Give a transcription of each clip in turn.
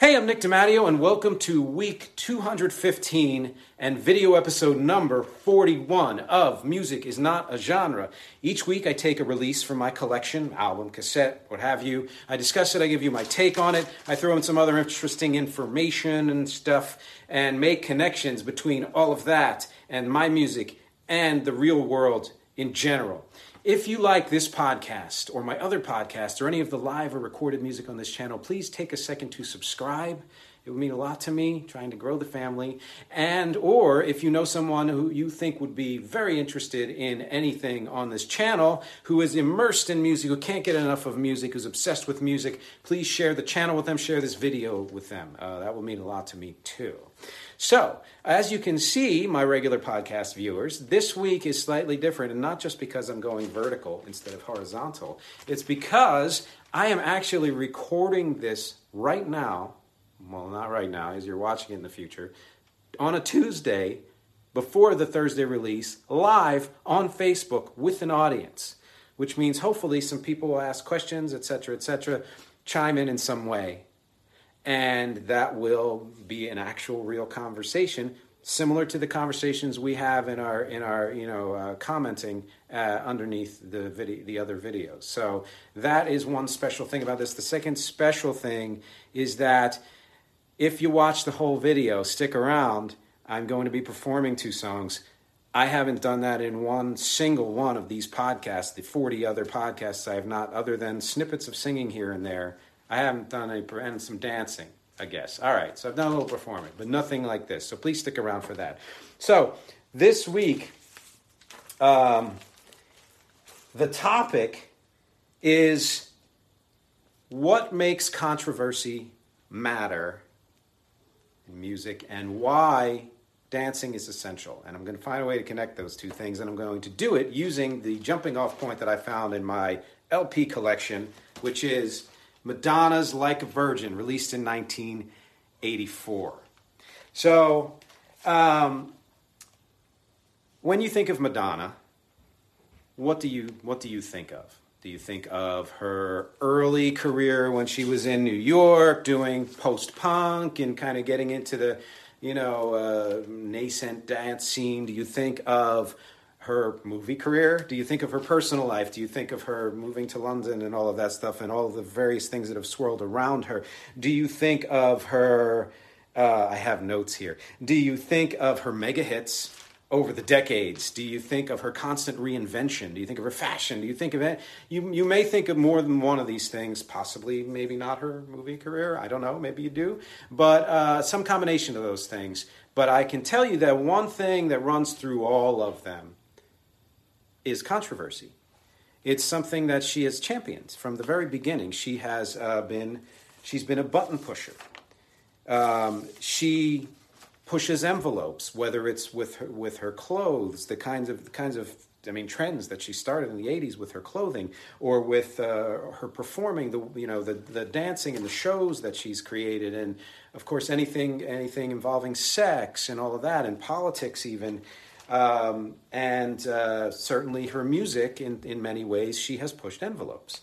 Hey, I'm Nik DiMatteo, and welcome to week 215 and video episode number 41 of Music is Not a Genre. Each week, I take a release from my collection album, cassette, what have you. I discuss it, I give you my take on it, I throw in some other interesting information and stuff, and make connections between all of that and my music and the real world in general. If you like this podcast or my other podcast or any of the live or recorded music on this channel, please take a second to subscribe. It would mean a lot to me trying to grow the family. And or if you know someone who you think would be very interested in anything on this channel, who is immersed in music, who can't get enough of music, who's obsessed with music, please share the channel with them, share this video with them. Uh, that will mean a lot to me too. So, as you can see, my regular podcast viewers, this week is slightly different, and not just because I'm going vertical instead of horizontal. It's because I am actually recording this right now. Well, not right now, as you're watching it in the future, on a Tuesday before the Thursday release, live on Facebook with an audience, which means hopefully some people will ask questions, etc., etc., chime in in some way and that will be an actual real conversation similar to the conversations we have in our in our you know uh, commenting uh, underneath the video the other videos. So that is one special thing about this. The second special thing is that if you watch the whole video stick around i'm going to be performing two songs. I haven't done that in one single one of these podcasts. The 40 other podcasts i have not other than snippets of singing here and there I haven't done any, and some dancing, I guess. All right, so I've done a little performing, but nothing like this. So please stick around for that. So this week, um, the topic is what makes controversy matter in music and why dancing is essential. And I'm going to find a way to connect those two things, and I'm going to do it using the jumping off point that I found in my LP collection, which is Madonna's Like a Virgin, released in 1984. So, um, when you think of Madonna, what do you what do you think of? Do you think of her early career when she was in New York doing post punk and kind of getting into the, you know, uh, nascent dance scene? Do you think of her movie career? Do you think of her personal life? Do you think of her moving to London and all of that stuff and all the various things that have swirled around her? Do you think of her? Uh, I have notes here. Do you think of her mega hits over the decades? Do you think of her constant reinvention? Do you think of her fashion? Do you think of it? You, you may think of more than one of these things, possibly, maybe not her movie career. I don't know. Maybe you do. But uh, some combination of those things. But I can tell you that one thing that runs through all of them is controversy. It's something that she has championed from the very beginning. She has uh, been she's been a button pusher. Um, she pushes envelopes, whether it's with her, with her clothes, the kinds of the kinds of I mean trends that she started in the '80s with her clothing, or with uh, her performing the you know the the dancing and the shows that she's created, and of course anything anything involving sex and all of that, and politics even. Um, and uh, certainly her music, in, in many ways, she has pushed envelopes.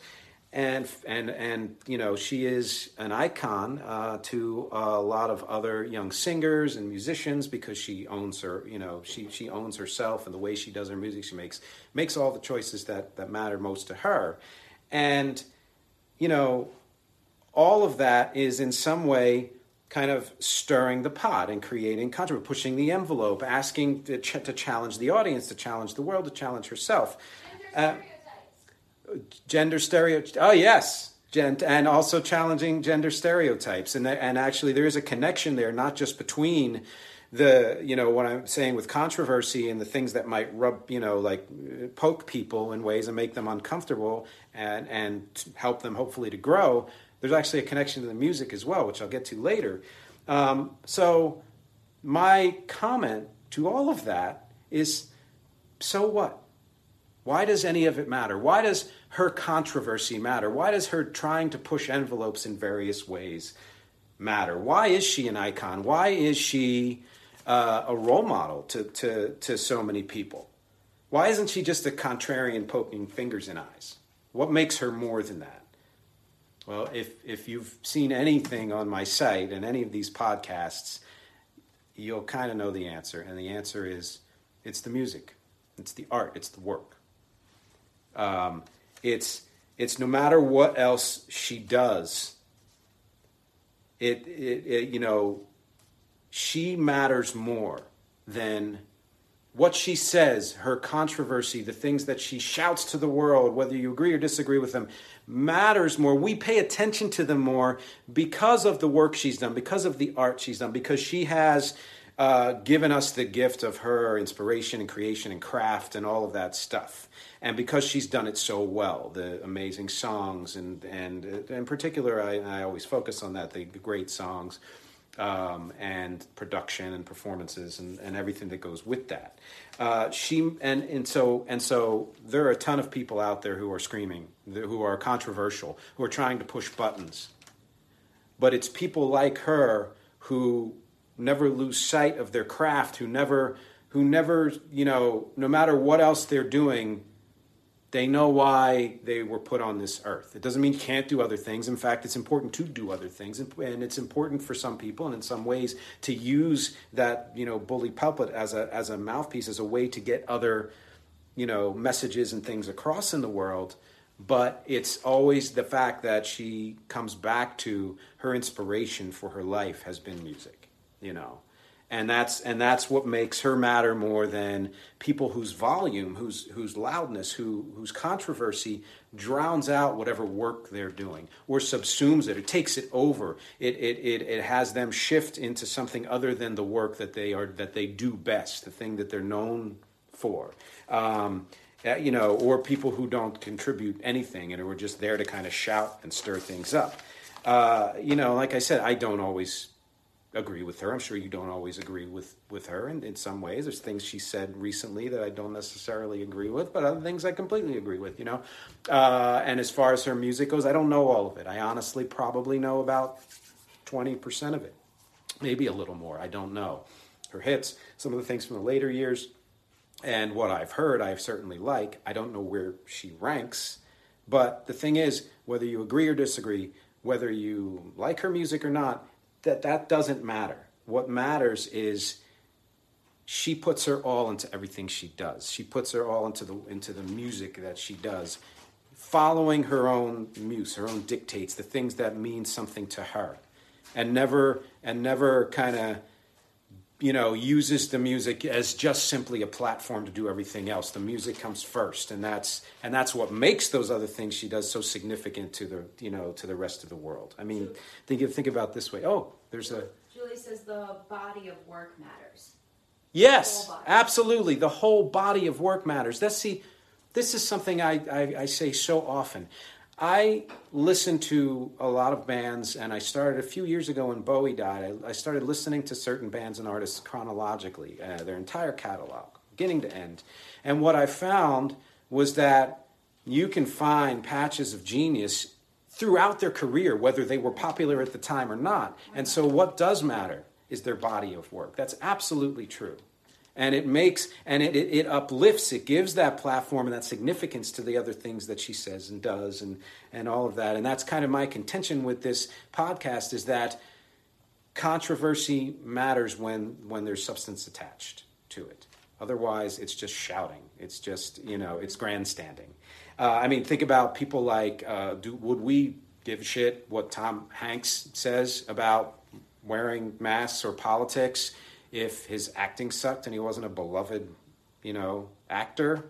And, and, and you know, she is an icon uh, to a lot of other young singers and musicians because she owns her, you know, she, she owns herself and the way she does her music, she makes, makes all the choices that, that matter most to her. And, you know, all of that is in some way kind of stirring the pot and creating controversy, pushing the envelope, asking to, ch- to, challenge the audience, to challenge the world, to challenge herself. Gender stereotypes. Uh, gender Oh yes, Gen- and also challenging gender stereotypes. And and actually, there is a connection there, not just between the you know what I'm saying with controversy and the things that might rub you know like poke people in ways and make them uncomfortable and and help them hopefully to grow there's actually a connection to the music as well, which I'll get to later. Um, so, my comment to all of that is so what? Why does any of it matter? Why does her controversy matter? Why does her trying to push envelopes in various ways matter? Why is she an icon? Why is she uh, a role model to, to, to so many people? Why isn't she just a contrarian poking fingers in eyes? What makes her more than that? Well, if, if you've seen anything on my site and any of these podcasts, you'll kind of know the answer. And the answer is it's the music, it's the art, it's the work. Um, it's, it's no matter what else she does, it, it, it, you know, she matters more than what she says, her controversy, the things that she shouts to the world, whether you agree or disagree with them, matters more. We pay attention to them more because of the work she's done, because of the art she's done, because she has uh, given us the gift of her inspiration and creation and craft and all of that stuff. And because she's done it so well, the amazing songs, and, and in particular, I, I always focus on that, the, the great songs um, and production and performances and, and everything that goes with that. Uh, she and and so and so there are a ton of people out there who are screaming, who are controversial, who are trying to push buttons. But it's people like her who never lose sight of their craft, who never who never you know no matter what else they're doing they know why they were put on this earth. It doesn't mean you can't do other things. In fact, it's important to do other things, and it's important for some people, and in some ways, to use that you know bully pulpit as a as a mouthpiece, as a way to get other you know messages and things across in the world. But it's always the fact that she comes back to her inspiration for her life has been music. You know, and that's and that's what makes her matter more than people whose volume, whose whose loudness, who whose controversy drowns out whatever work they're doing or subsumes it. It takes it over. It it it, it has them shift into something other than the work that they are that they do best, the thing that they're known for. Um, uh, you know, or people who don't contribute anything and who are just there to kind of shout and stir things up. Uh, you know, like I said, I don't always agree with her. I'm sure you don't always agree with, with her in, in some ways. There's things she said recently that I don't necessarily agree with, but other things I completely agree with, you know. Uh, and as far as her music goes, I don't know all of it. I honestly probably know about 20% of it, maybe a little more. I don't know. Her hits, some of the things from the later years, and what I've heard, I certainly like. I don't know where she ranks, but the thing is, whether you agree or disagree, whether you like her music or not, that that doesn't matter. What matters is she puts her all into everything she does. She puts her all into the into the music that she does, following her own muse, her own dictates, the things that mean something to her, and never and never kind of you know uses the music as just simply a platform to do everything else the music comes first and that's and that's what makes those other things she does so significant to the you know to the rest of the world i mean think think about this way oh there's a julie says the body of work matters yes the absolutely the whole body of work matters that's see this is something I, I, I say so often I listen to a lot of bands, and I started a few years ago when Bowie died. I, I started listening to certain bands and artists chronologically, uh, their entire catalog, beginning to end. And what I found was that you can find patches of genius throughout their career, whether they were popular at the time or not. And so, what does matter is their body of work. That's absolutely true. and it makes and it, it, it, uplifts it gives that platform and that significance to the other things that she says and does and and all of that and that's kind of my contention with this podcast is that controversy matters when when there's substance attached to it otherwise it's just shouting it's just you know it's grandstanding uh, i mean think about people like uh, do, would we give a shit what tom hanks says about wearing masks or politics if his acting sucked and he wasn't a beloved, you know, actor?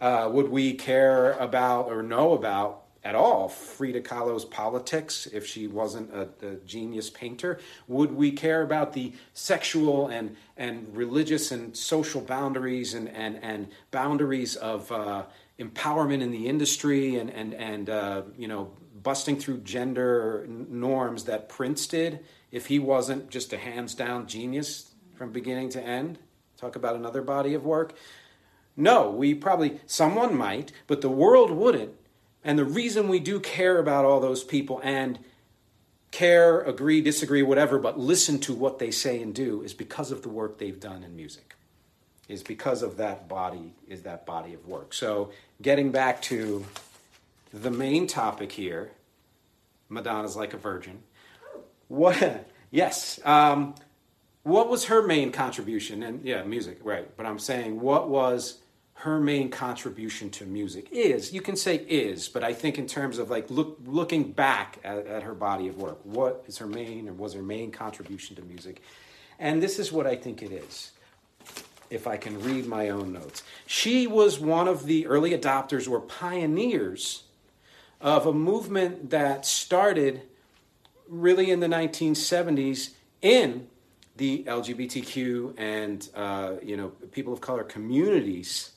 Uh, would we care about or know about at all Frida Kahlo's politics if she wasn't a, a, genius painter? Would we care about the sexual and, and religious and social boundaries and, and, and boundaries of uh, empowerment in the industry and, and, and uh, you know, busting through gender norms that Prince did if he wasn't just a hands down genius from beginning to end? Talk about another body of work? No, we probably, someone might, but the world wouldn't. And the reason we do care about all those people and care, agree, disagree, whatever, but listen to what they say and do is because of the work they've done in music. Is because of that body, is that body of work. So getting back to the main topic here, Madonna's like a virgin. What yes. Um, what was her main contribution? And yeah, music, right. But I'm saying, what was her main contribution to music? Is, you can say is, but I think in terms of like look, looking back at, at her body of work, what is her main or was her main contribution to music? And this is what I think it is, if I can read my own notes. She was one of the early adopters or pioneers of a movement that started really in the 1970s in the LGBTQ and uh, you know people of color communities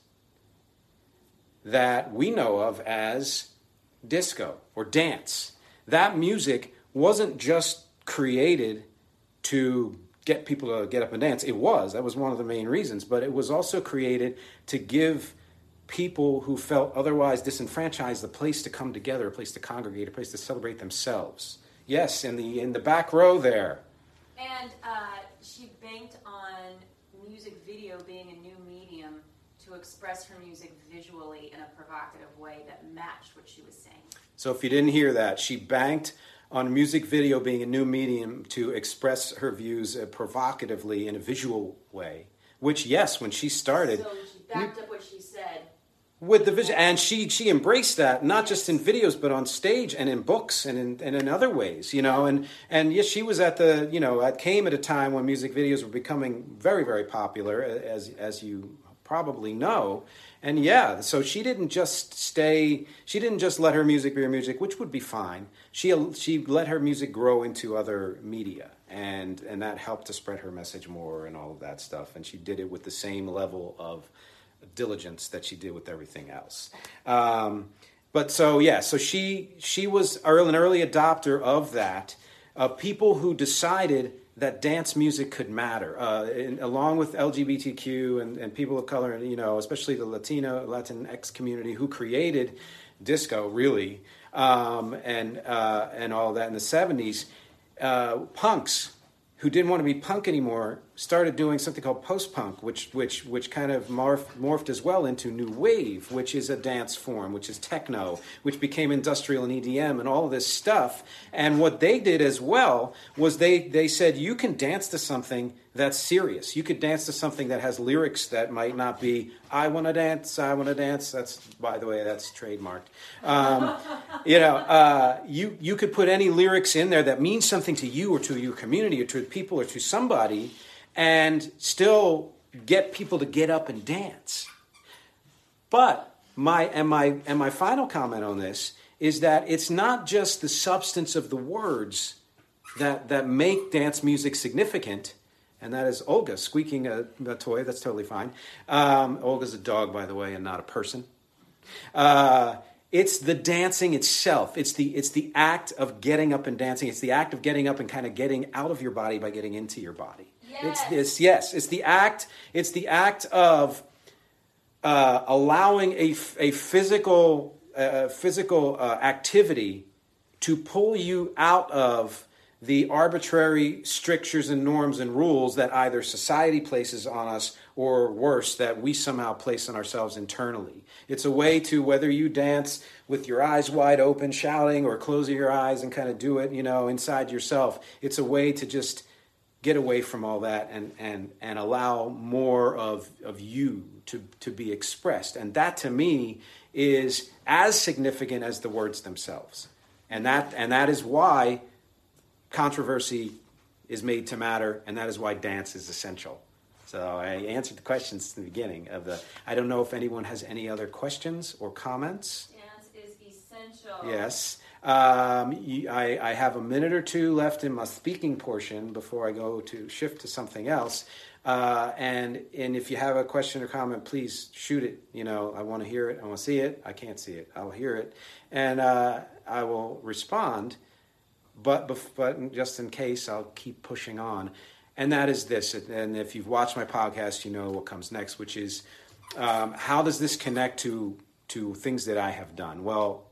that we know of as disco or dance. That music wasn't just created to get people to get up and dance. It was that was one of the main reasons, but it was also created to give people who felt otherwise disenfranchised a place to come together, a place to congregate, a place to celebrate themselves. Yes, in the in the back row there. And uh, she banked on music video being a new medium to express her music visually in a provocative way that matched what she was saying. So, if you didn't hear that, she banked on music video being a new medium to express her views uh, provocatively in a visual way. Which, yes, when she started, so she backed up what she said with the vision and she she embraced that not just in videos but on stage and in books and in and in other ways you know and and yes she was at the you know it came at a time when music videos were becoming very very popular as as you probably know and yeah so she didn't just stay she didn't just let her music be her music which would be fine she she let her music grow into other media and and that helped to spread her message more and all of that stuff and she did it with the same level of diligence that she did with everything else. Um, but so yeah, so she she was an early adopter of that. Of people who decided that dance music could matter, uh, in, along with LGBTQ and, and people of color, you know, especially the Latino Latinx community who created disco, really, um, and uh, and all that in the '70s. Uh, punks who didn't want to be punk anymore started doing something called post punk, which which which kind of morphed, morphed as well into new wave, which is a dance form, which is techno, which became industrial and EDM and all of this stuff. And what they did as well was they they said you can dance to something that's serious. You could dance to something that has lyrics that might not be "I want to dance, I want to dance." That's by the way, that's trademarked. Um, you know, uh, you you could put any lyrics in there that means something to you or to your community or to people or to somebody and still get people to get up and dance. But my and my and my final comment on this is that it's not just the substance of the words that that make dance music significant, and that is Olga squeaking a, a toy. That's totally fine. Um, Olga's a dog, by the way, and not a person. Uh, it's the dancing itself. It's the it's the act of getting up and dancing. It's the act of getting up and kind of getting out of your body by getting into your body. Yes. It's this yes. It's the act. It's the act of uh, allowing a, a physical uh, physical uh, activity to pull you out of the arbitrary strictures and norms and rules that either society places on us or worse that we somehow place on ourselves internally. It's a way to whether you dance with your eyes wide open, shouting, or closing your eyes and kind of do it, you know, inside yourself. It's a way to just get away from all that and and and allow more of of you to to be expressed. And that to me is as significant as the words themselves. And that and that is why controversy is made to matter, and that is why dance is essential. So I answered the questions in the beginning of the. I don't know if anyone has any other questions or comments. Dance is essential. Yes. Um, I, I have a minute or two left in my speaking portion before I go to shift to something else. Uh, and and if you have a question or comment, please shoot it. You know, I want to hear it. I want to see it. I can't see it. I'll hear it, and uh, I will respond. But but just in case, I'll keep pushing on. And that is this. And if you've watched my podcast, you know what comes next, which is um, how does this connect to to things that I have done? Well,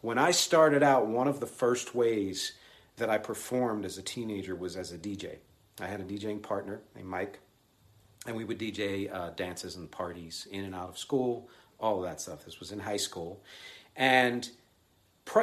when I started out, one of the first ways that I performed as a teenager was as a DJ. I had a DJing partner named Mike, and we would DJ uh, dances and parties in and out of school, all of that stuff. This was in high school. And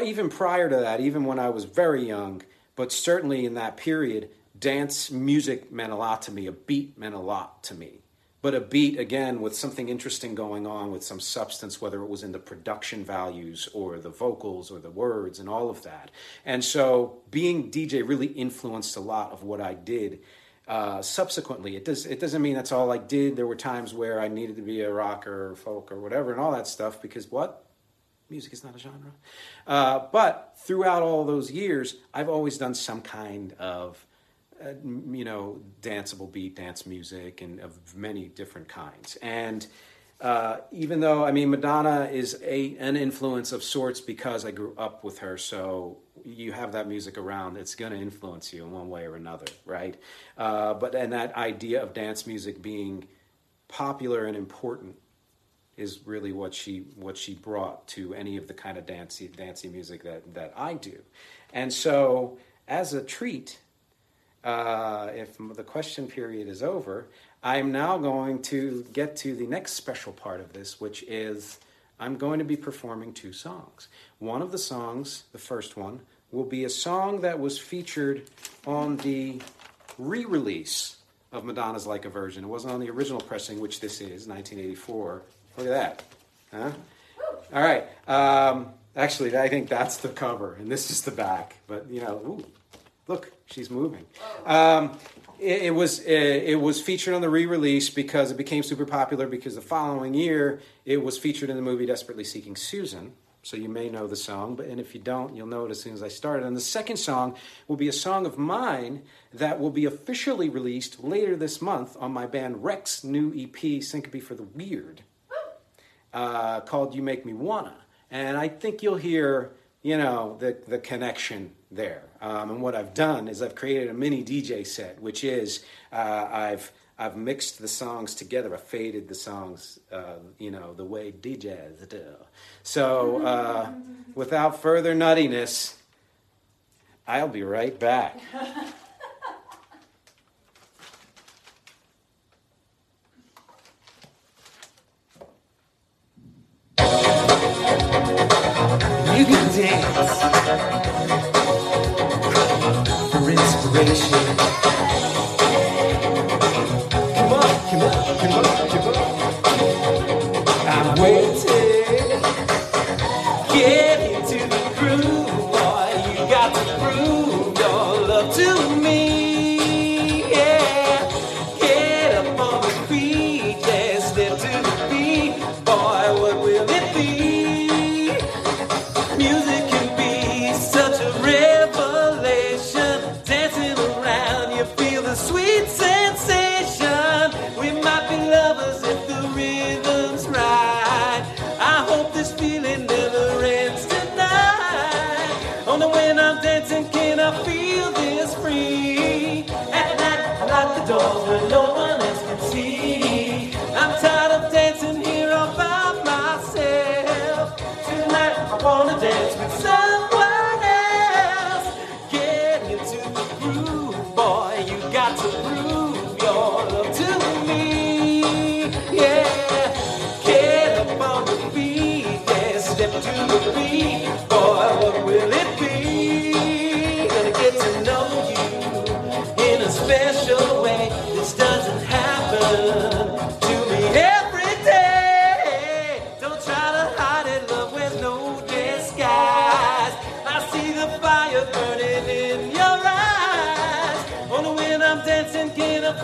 even prior to that, even when I was very young, but certainly in that period, dance music meant a lot to me. A beat meant a lot to me but a beat again with something interesting going on with some substance whether it was in the production values or the vocals or the words and all of that. And so being dj really influenced a lot of what i did uh, subsequently. It does it doesn't mean that's all i did. There were times where i needed to be a rocker or folk or whatever and all that stuff because what? Music is not a genre. Uh, but throughout all those years i've always done some kind of uh, you know, danceable beat, dance music, and of many different kinds. And uh, even though, I mean, Madonna is a an influence of sorts because I grew up with her, so you have that music around, it's going to influence you in one way or another, right? Uh, but and that idea of dance music being popular and important is really what she what she brought to any of the kind of dancey dancey music that that I do, and so as a treat uh, if the question period is over, I'm now going to get to the next special part of this, which is I'm going to be performing two songs. One of the songs, the first one, will be a song that was featured on the re release of Madonna's Like a Virgin. It wasn't on the original pressing, which this is, 1984. Look at that. Huh? All right. Um, actually, I think that's the cover, and this is the back. But, you know, ooh, look, she's moving. Um, it, it, was it, it, was featured on the re-release because it became super popular because the following year it was featured in the movie Desperately Seeking Susan. So you may know the song, but and if you don't, you'll know it as soon as I started. And the second song will be a song of mine that will be officially released later this month on my band Rex new EP Syncope for the Weird, uh, called "You Make Me Wanna." And I think you'll hear, you know, the the connection there. Um, and what I've done is I've created a mini DJ set, which is uh, I've I've mixed the songs together. I faded the songs, uh, you know, the way DJs do. So, uh, without further nuttiness, I'll be right back. dance inspiration.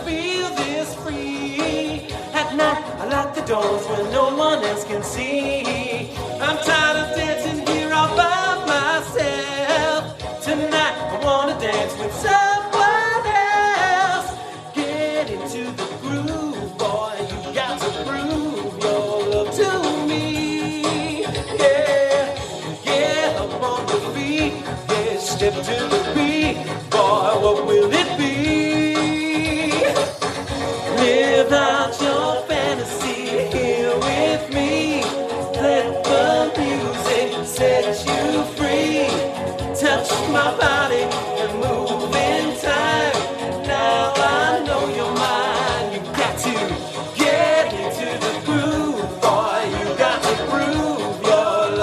feel this free. At night, I lock the doors where no one else can see. I'm tired of dancing.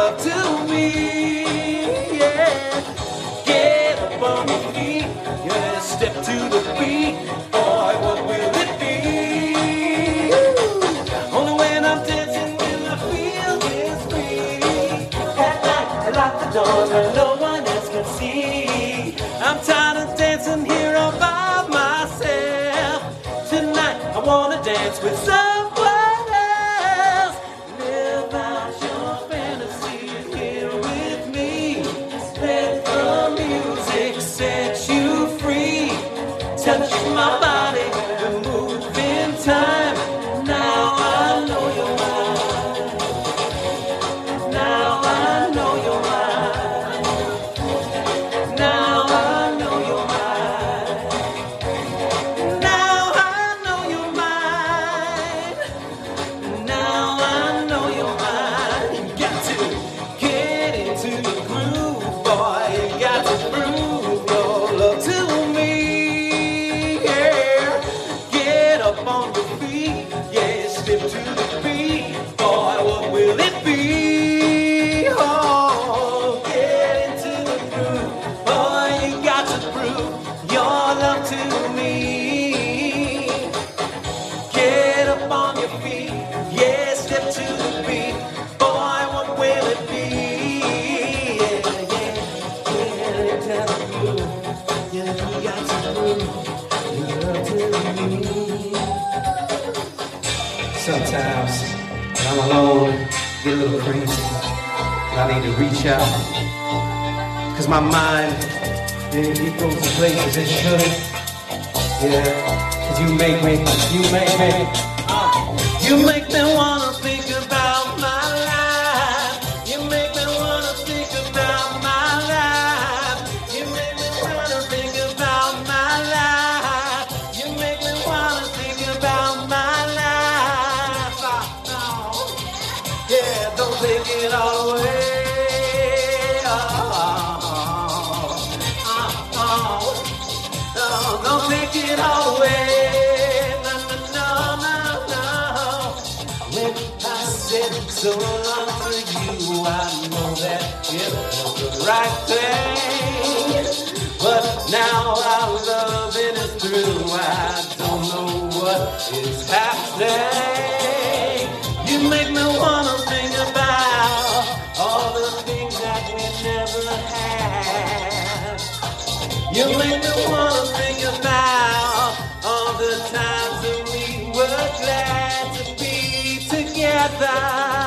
love to lose my mind. Yeah, it goes to places it shouldn't. Yeah, cause you make me, you make me, uh, you make me wanna right thing. But now our loving is through. I don't know what is happening. You make me wanna think about all the things that we never had. You make me wanna think about all the times that we were glad to be together.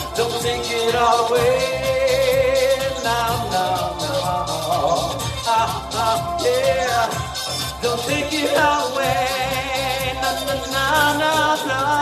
it away. Now, now, now. Ah, ah, yeah. Don't take it away. Na, na, na, na, na.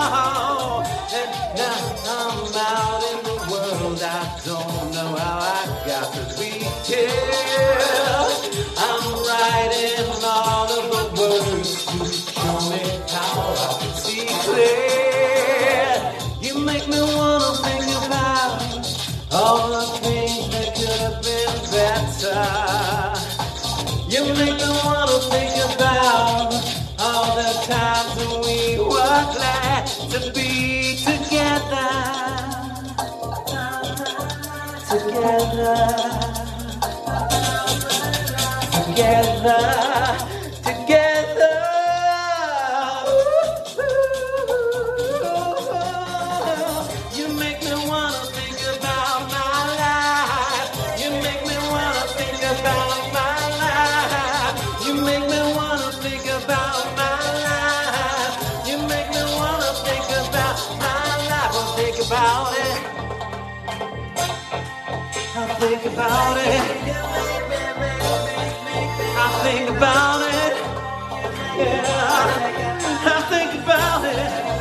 Together, think about it. I think about it. Yeah, I think about it.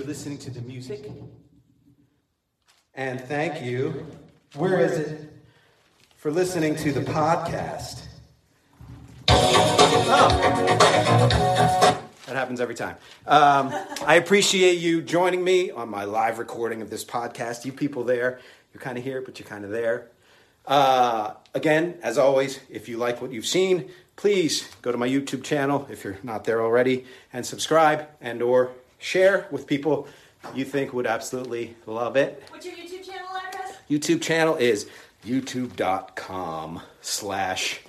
For listening to the music. And thank you, where is it, for listening to the podcast. Oh. That happens every time. Um, I appreciate you joining me on my live recording of this podcast. You people there, you're kind of here, but you're kind of there. Uh, again, as always, if you like what you've seen, please go to my YouTube channel if you're not there already and subscribe and or share with people you think would absolutely love it. What's your YouTube channel address? YouTube channel is youtube.com slash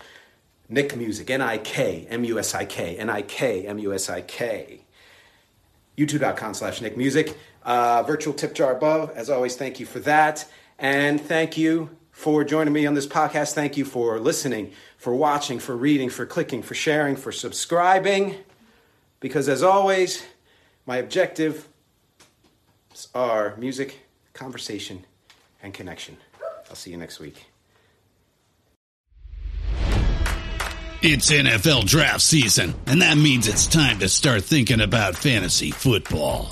Nik Musik, N-I-K, M-U-S-I-K, N-I-K, M-U-S-I-K. YouTube.com slash Nik Musik. Uh, virtual tip jar above. As always, thank you for that. And thank you for joining me on this podcast. Thank you for listening, for watching, for reading, for clicking, for sharing, for subscribing. Because as always, my objective are music, conversation, and connection. I'll see you next week. It's NFL draft season, and that means it's time to start thinking about fantasy football.